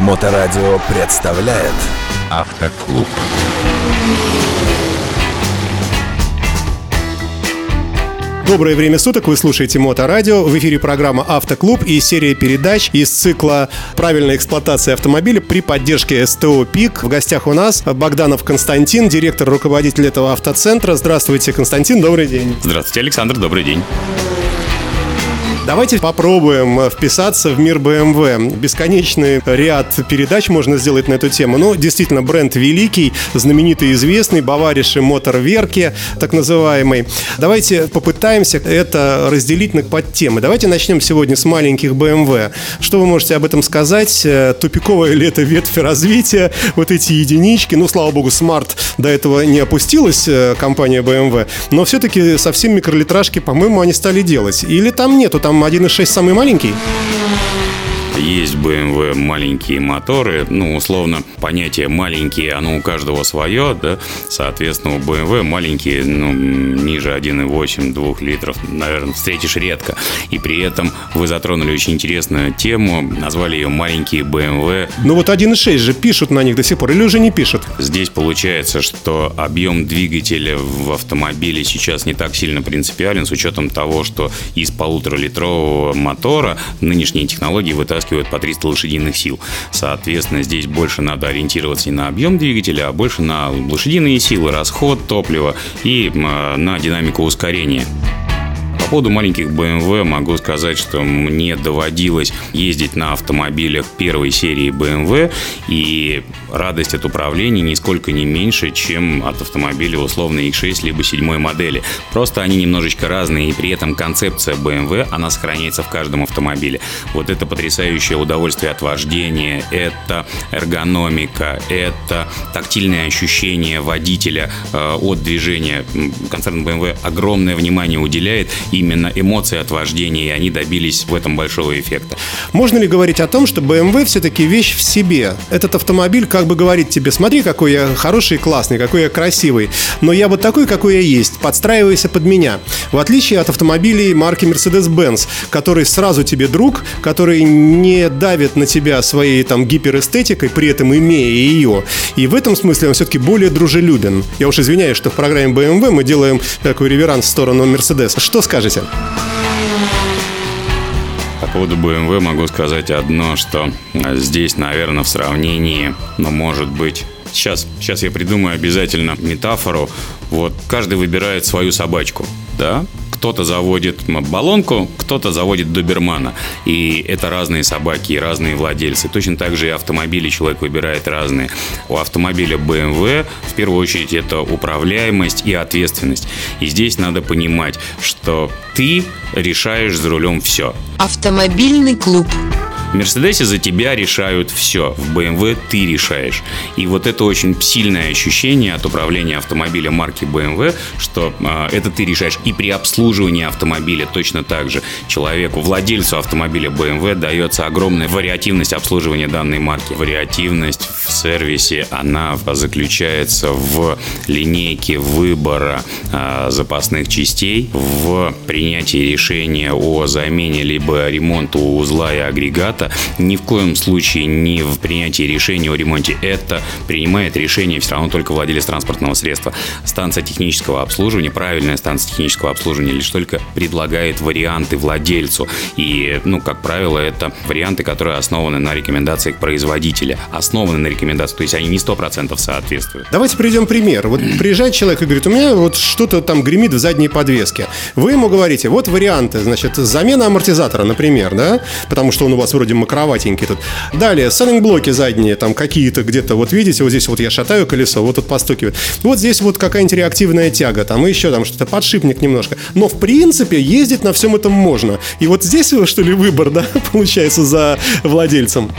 Моторадио представляет Автоклуб. Доброе время суток, вы слушаете Моторадио. В эфире программа «Автоклуб» и серия передач из цикла «Правильная эксплуатация автомобиля» при поддержке СТО «ПИК». В гостях у нас Богданов Константин, директор, руководитель этого автоцентра. Здравствуйте, Константин, добрый день. Здравствуйте, Александр, добрый день. Давайте попробуем э, вписаться в мир BMW. Бесконечный ряд передач можно сделать на эту тему. Но действительно, бренд великий, знаменитый, известный, Бавариши Моторверки, так называемый. Давайте попытаемся это разделить на подтемы. Давайте начнем сегодня с маленьких BMW. Что вы можете об этом сказать? Э, тупиковая ли это ветвь развития? Вот эти единички. Ну, слава богу, Smart до этого не опустилась, э, компания BMW. Но все-таки совсем микролитражки, по-моему, они стали делать. Или там нету, там 1.6 самый маленький? Есть BMW маленькие моторы, ну, условно, понятие маленькие, оно у каждого свое, да, соответственно, у BMW маленькие, ну, ниже 1,8, 2 литров, наверное, встретишь редко. И при этом вы затронули очень интересную тему, назвали ее маленькие BMW. Ну вот 1.6 же пишут на них до сих пор, или уже не пишут? Здесь получается, что объем двигателя в автомобиле сейчас не так сильно принципиален, с учетом того, что из полуторалитрового мотора нынешние технологии вытаскивают вытаскивают по 300 лошадиных сил. Соответственно, здесь больше надо ориентироваться не на объем двигателя, а больше на лошадиные силы, расход топлива и на динамику ускорения поводу маленьких BMW могу сказать, что мне доводилось ездить на автомобилях первой серии BMW, и радость от управления нисколько не меньше, чем от автомобиля условно X6 либо 7 модели. Просто они немножечко разные, и при этом концепция BMW, она сохраняется в каждом автомобиле. Вот это потрясающее удовольствие от вождения, это эргономика, это тактильное ощущение водителя э, от движения. Концерн BMW огромное внимание уделяет, и именно эмоции от вождения, и они добились в этом большого эффекта. Можно ли говорить о том, что BMW все-таки вещь в себе? Этот автомобиль как бы говорит тебе, смотри, какой я хороший и классный, какой я красивый, но я вот такой, какой я есть, подстраивайся под меня. В отличие от автомобилей марки Mercedes-Benz, который сразу тебе друг, который не давит на тебя своей там гиперэстетикой, при этом имея ее. И в этом смысле он все-таки более дружелюбен. Я уж извиняюсь, что в программе BMW мы делаем такой реверанс в сторону Mercedes. Что скажете? Скажете? По поводу BMW могу сказать одно, что здесь, наверное, в сравнении, но может быть Сейчас, сейчас я придумаю обязательно метафору. Вот каждый выбирает свою собачку, да? Кто-то заводит баллонку, кто-то заводит добермана. И это разные собаки и разные владельцы. Точно так же и автомобили человек выбирает разные. У автомобиля BMW в первую очередь это управляемость и ответственность. И здесь надо понимать, что ты решаешь за рулем все. Автомобильный клуб. В Мерседесе за тебя решают все, в BMW ты решаешь. И вот это очень сильное ощущение от управления автомобилем марки BMW, что э, это ты решаешь. И при обслуживании автомобиля точно так же человеку, владельцу автомобиля BMW дается огромная вариативность обслуживания данной марки. Вариативность в сервисе, она заключается в линейке выбора э, запасных частей, в принятии решения о замене либо ремонту узла и агрегата, это ни в коем случае не в принятии решения о ремонте. Это принимает решение все равно только владелец транспортного средства. Станция технического обслуживания, правильная станция технического обслуживания лишь только предлагает варианты владельцу. И, ну, как правило, это варианты, которые основаны на рекомендациях производителя. Основаны на рекомендациях, то есть они не 100% соответствуют. Давайте приведем пример. Вот приезжает человек и говорит, у меня вот что-то там гремит в задней подвеске. Вы ему говорите, вот варианты, значит, замена амортизатора, например, да, потому что он у вас вроде вроде макроватенький тут. Далее, селлинг-блоки задние, там какие-то где-то, вот видите, вот здесь вот я шатаю колесо, вот тут постукивает. Вот здесь вот какая-нибудь реактивная тяга, там и еще там что-то, подшипник немножко. Но в принципе ездить на всем этом можно. И вот здесь, что ли, выбор, да, получается, за владельцем.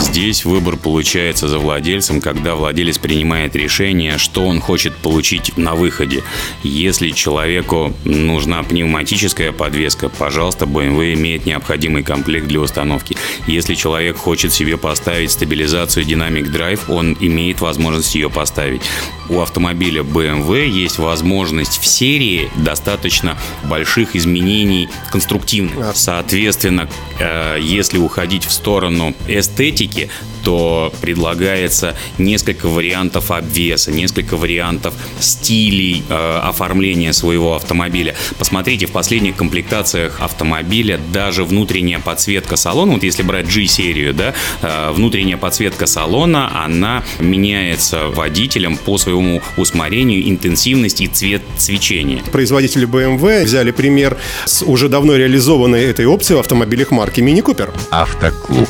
Здесь выбор получается за владельцем, когда владелец принимает решение, что он хочет получить на выходе. Если человеку нужна пневматическая подвеска, пожалуйста, BMW имеет необходимый комплект для установки. Если человек хочет себе поставить стабилизацию Dynamic Drive, он имеет возможность ее поставить. У автомобиля BMW есть возможность в серии достаточно больших изменений конструктивных. Соответственно, э, если уходить в сторону эстетики, то предлагается несколько вариантов обвеса, несколько вариантов стилей э, оформления своего автомобиля. Посмотрите, в последних комплектациях автомобиля даже внутренняя подсветка салона, вот если брать G-серию, да, э, внутренняя подсветка салона, она меняется водителем по своему усмотрению, интенсивность и цвет свечения. Производители BMW взяли пример с уже давно реализованной этой опции в автомобилях марки Mini Cooper. Автоклуб.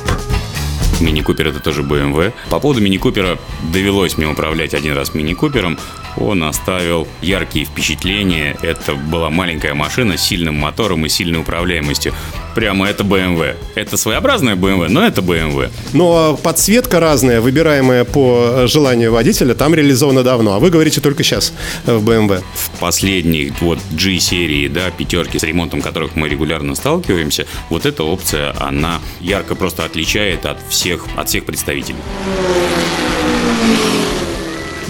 Мини Купер это тоже BMW. По поводу Мини Купера довелось мне управлять один раз Мини Купером. Он оставил яркие впечатления. Это была маленькая машина с сильным мотором и сильной управляемостью. Прямо это BMW. Это своеобразная BMW, но это BMW. Но подсветка разная, выбираемая по желанию водителя, там реализована давно. А вы говорите только сейчас э, в BMW. В последней вот G-серии, да, пятерки, с ремонтом которых мы регулярно сталкиваемся, вот эта опция, она ярко просто отличает от всех, от всех представителей.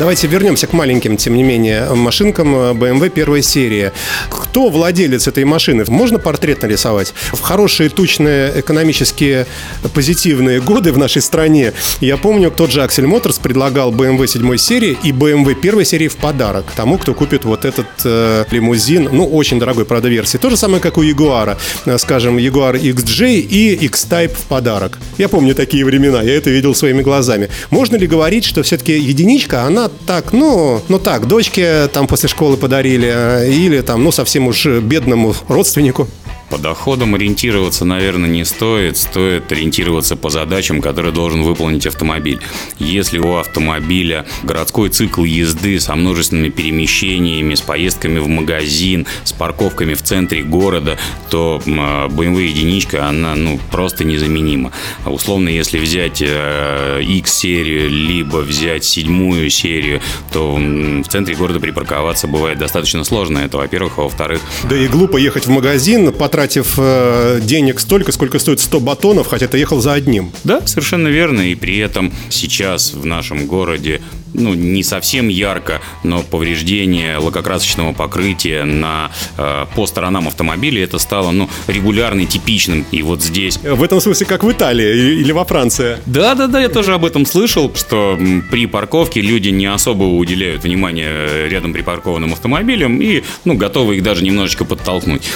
Давайте вернемся к маленьким, тем не менее, машинкам BMW первой серии. Кто владелец этой машины? Можно портрет нарисовать? В хорошие, тучные, экономические, позитивные годы в нашей стране, я помню, тот же Аксель Моторс предлагал BMW 7 серии и BMW первой серии в подарок тому, кто купит вот этот э, лимузин, ну, очень дорогой, правда, версии. То же самое, как у Ягуара. Э, Скажем, Jaguar XJ и X-Type в подарок. Я помню такие времена, я это видел своими глазами. Можно ли говорить, что все-таки единичка, она так, ну, ну так, дочке там после школы подарили, э, или там, ну, совсем уж бедному родственнику. По доходам ориентироваться, наверное, не стоит. Стоит ориентироваться по задачам, которые должен выполнить автомобиль. Если у автомобиля городской цикл езды со множественными перемещениями, с поездками в магазин, с парковками в центре города, то а, BMW единичка, она ну, просто незаменима. А условно, если взять э, X-серию, либо взять седьмую серию, то в центре города припарковаться бывает достаточно сложно. Это, во-первых. А во-вторых... Да и глупо ехать в магазин, потратить потратив э, денег столько, сколько стоит 100 батонов, хотя ты ехал за одним. Да, совершенно верно. И при этом сейчас в нашем городе ну, не совсем ярко, но повреждение лакокрасочного покрытия на, э, по сторонам автомобиля это стало ну, регулярно типичным. И вот здесь... В этом смысле, как в Италии или во Франции. Да, да, да, я тоже об этом слышал, что при парковке люди не особо уделяют внимание рядом припаркованным автомобилям и ну, готовы их даже немножечко подтолкнуть.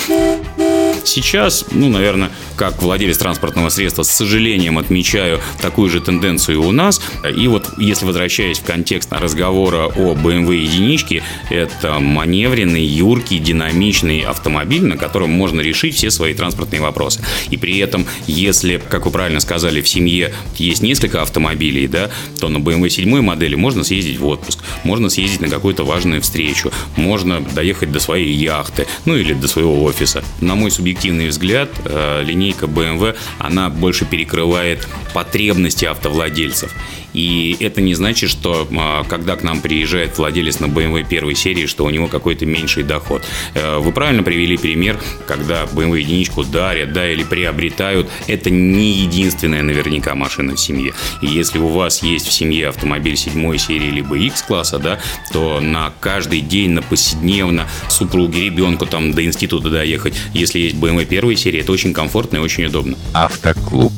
Сейчас, ну, наверное, как владелец транспортного средства, с сожалением отмечаю такую же тенденцию у нас. И вот, если возвращаясь в контекст разговора о BMW единичке, это маневренный, юркий, динамичный автомобиль, на котором можно решить все свои транспортные вопросы. И при этом, если, как вы правильно сказали, в семье есть несколько автомобилей, да, то на BMW 7 модели можно съездить в отпуск, можно съездить на какую-то важную встречу, можно доехать до своей яхты, ну или до своего офиса. На мой субъективный субъективный взгляд, э, линейка BMW, она больше перекрывает потребности автовладельцев. И это не значит, что а, когда к нам приезжает владелец на BMW первой серии, что у него какой-то меньший доход. Э, вы правильно привели пример, когда BMW единичку дарят, да, или приобретают. Это не единственная наверняка машина в семье. И если у вас есть в семье автомобиль седьмой серии либо X-класса, да, то на каждый день, на повседневно супруге, ребенку там до института доехать, если есть BMW первой серии, это очень комфортно и очень удобно. Автоклуб.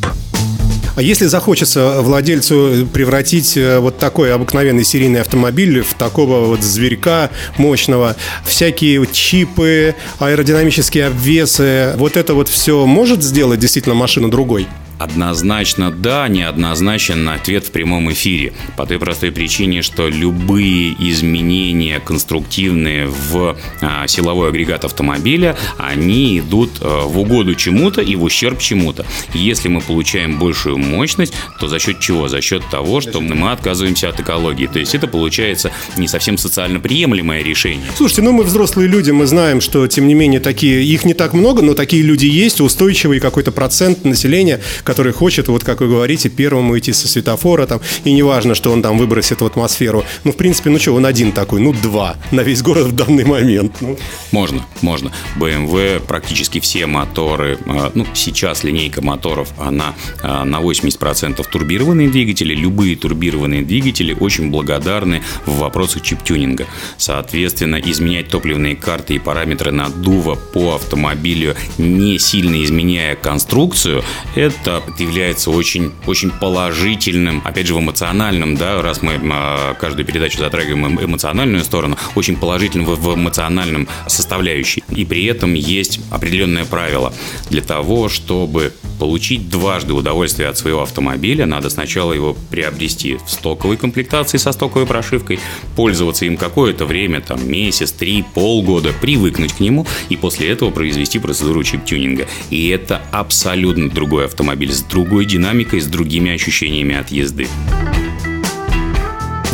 А если захочется владельцу превратить э, вот такой обыкновенный серийный автомобиль в такого вот зверька мощного, всякие чипы, аэродинамические обвесы, вот это вот все может сделать действительно машину другой? Однозначно да, неоднозначен ответ в прямом эфире. По той простой причине, что любые изменения конструктивные в а, силовой агрегат автомобиля, они идут а, в угоду чему-то и в ущерб чему-то. Если мы получаем большую мощность, то за счет чего? За счет того, что мы отказываемся от экологии. То есть это получается не совсем социально приемлемое решение. Слушайте, ну мы взрослые люди, мы знаем, что тем не менее такие, их не так много, но такие люди есть, устойчивый какой-то процент населения, который хочет, вот как вы говорите, первым идти со светофора там, и неважно, что он там выбросит в атмосферу. Ну, в принципе, ну что, он один такой, ну, два на весь город в данный момент. Ну. Можно, можно. BMW практически все моторы, а, ну, сейчас линейка моторов, она а, на 80% турбированные двигатели. Любые турбированные двигатели очень благодарны в вопросах чип-тюнинга. Соответственно, изменять топливные карты и параметры наддува по автомобилю, не сильно изменяя конструкцию, это является очень, очень положительным, опять же, в эмоциональном, да, раз мы а, каждую передачу затрагиваем эмоциональную сторону, очень положительным в эмоциональном составляющей. И при этом есть определенное правило. Для того, чтобы получить дважды удовольствие от своего автомобиля, надо сначала его приобрести в стоковой комплектации со стоковой прошивкой, пользоваться им какое-то время, там месяц, три, полгода, привыкнуть к нему и после этого произвести процедуру чип-тюнинга. И это абсолютно другой автомобиль с другой динамикой, с другими ощущениями от езды.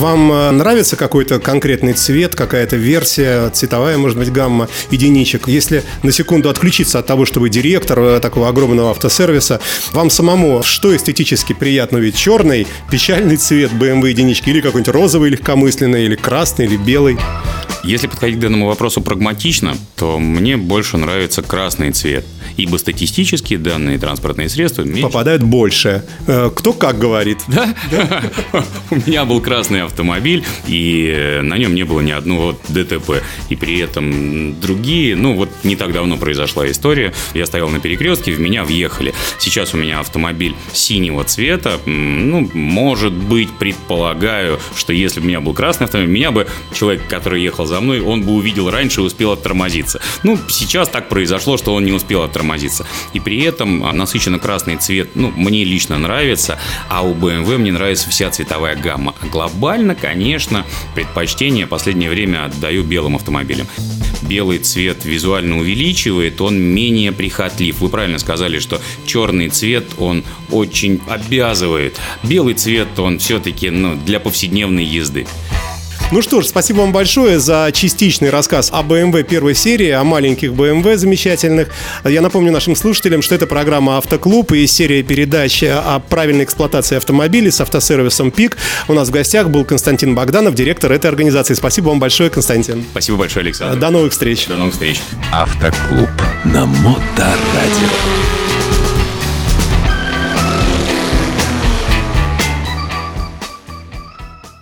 Вам э, нравится какой-то конкретный цвет, какая-то версия, цветовая, может быть, гамма единичек? Если на секунду отключиться от того, чтобы директор э, такого огромного автосервиса, вам самому что эстетически приятно? Ведь черный, печальный цвет BMW единички или какой-нибудь розовый легкомысленный, или красный, или белый? Если подходить к данному вопросу прагматично, то мне больше нравится красный цвет. Ибо статистически данные транспортные средства меньше... Попадают больше. Э, кто как говорит. Да? У меня был красный автомобиль, и на нем не было ни одного ДТП. И при этом другие... Ну, вот не так давно произошла история. Я стоял на перекрестке, в меня въехали. Сейчас у меня автомобиль синего цвета. Ну, может быть, предполагаю, что если бы у меня был красный автомобиль, меня бы человек, который ехал за мной, он бы увидел раньше и успел оттормозиться. Ну, сейчас так произошло, что он не успел оттормозиться. И при этом а, насыщенно красный цвет, ну, мне лично нравится, а у BMW мне нравится вся цветовая гамма. А глобально, конечно, предпочтение последнее время отдаю белым автомобилям белый цвет визуально увеличивает, он менее прихотлив. Вы правильно сказали, что черный цвет, он очень обязывает. Белый цвет, он все-таки ну, для повседневной езды. Ну что ж, спасибо вам большое за частичный рассказ о BMW первой серии, о маленьких BMW замечательных. Я напомню нашим слушателям, что это программа «Автоклуб» и серия передач о правильной эксплуатации автомобилей с автосервисом «ПИК». У нас в гостях был Константин Богданов, директор этой организации. Спасибо вам большое, Константин. Спасибо большое, Александр. До новых встреч. До новых встреч. Автоклуб на Моторадио.